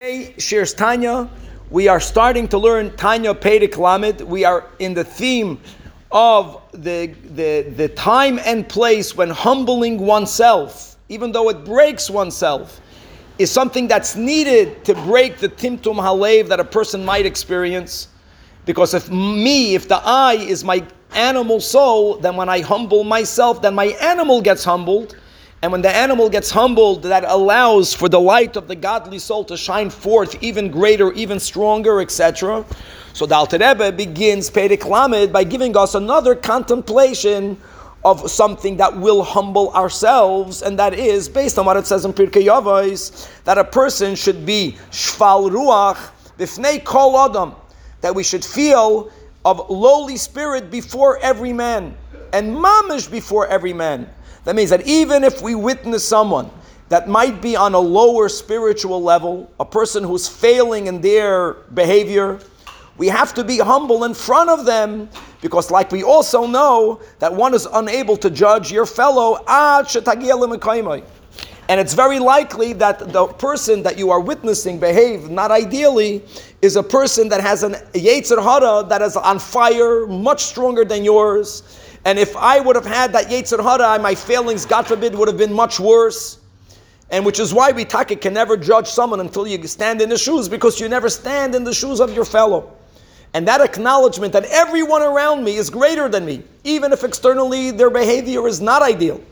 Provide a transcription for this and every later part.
Hey, Shirs Tanya. We are starting to learn Tanya Perek Lamed. We are in the theme of the, the, the time and place when humbling oneself, even though it breaks oneself, is something that's needed to break the timtum halev that a person might experience. Because if me, if the I is my animal soul, then when I humble myself, then my animal gets humbled and when the animal gets humbled, that allows for the light of the godly soul to shine forth even greater, even stronger, etc. So the Alter Rebbe begins Perek Lamed by giving us another contemplation of something that will humble ourselves, and that is based on what it says in Pirkei Avos, that a person should be shval ruach b'fnei kol adam, that we should feel of lowly spirit before every man, and mamish before every man. That means that even if we witness someone that might be on a lower spiritual level, a person who's failing in their behavior, we have to be humble in front of them because, like we also know, that one is unable to judge your fellow. And it's very likely that the person that you are witnessing behave not ideally is a person that has an Yetzer Hara that is on fire, much stronger than yours and if I would have had that Yetzer Hara, my failings, God forbid, would have been much worse. And which is why we taka can never judge someone until you stand in the shoes, because you never stand in the shoes of your fellow. And that acknowledgement that everyone around me is greater than me, even if externally their behavior is not ideal.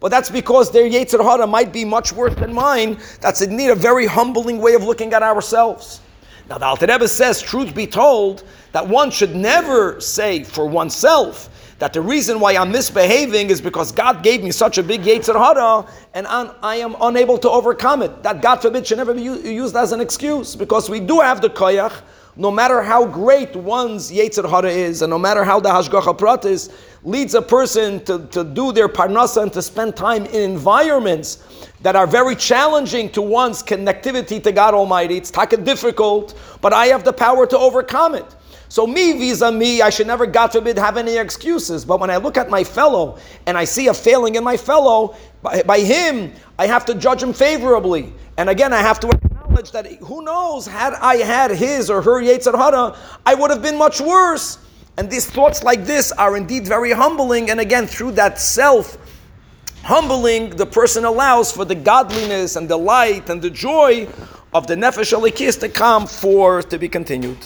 But that's because their Yetzer Hara might be much worse than mine. That's indeed a very humbling way of looking at ourselves. Now the Alter Rebbe says, truth be told, that one should never say for oneself that the reason why I'm misbehaving is because God gave me such a big Yetzer Hara and I'm, I am unable to overcome it. That God forbid should never be used as an excuse because we do have the koyach. No matter how great one's Yetzer Hara is, and no matter how the Hashgacha Pratis leads a person to, to do their parnasa and to spend time in environments that are very challenging to one's connectivity to God Almighty. It's taka difficult, but I have the power to overcome it. So me vis-a me, I should never, God forbid, have any excuses. But when I look at my fellow and I see a failing in my fellow, by, by him, I have to judge him favorably. And again, I have to acknowledge that who knows, had I had his or her Yetzer I would have been much worse. And these thoughts like this are indeed very humbling. And again, through that self humbling, the person allows for the godliness and the light and the joy of the Nefesh Elokis to come forth to be continued.